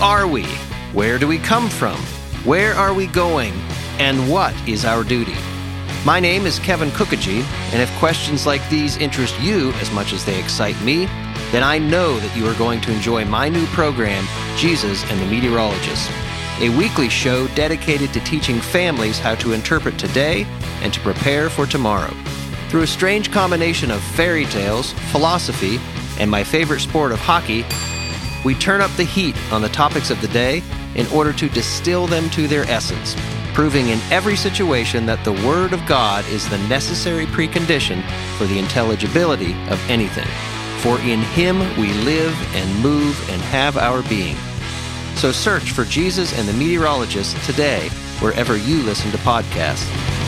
are we? Where do we come from? Where are we going? And what is our duty? My name is Kevin Kookogey, and if questions like these interest you as much as they excite me, then I know that you are going to enjoy my new program, Jesus and the Meteorologist, a weekly show dedicated to teaching families how to interpret today and to prepare for tomorrow. Through a strange combination of fairy tales, philosophy, and my favorite sport of hockey, we turn up the heat on the topics of the day in order to distill them to their essence proving in every situation that the Word of God is the necessary precondition for the intelligibility of anything. For in Him we live and move and have our being. So search for Jesus and the Meteorologist today wherever you listen to podcasts.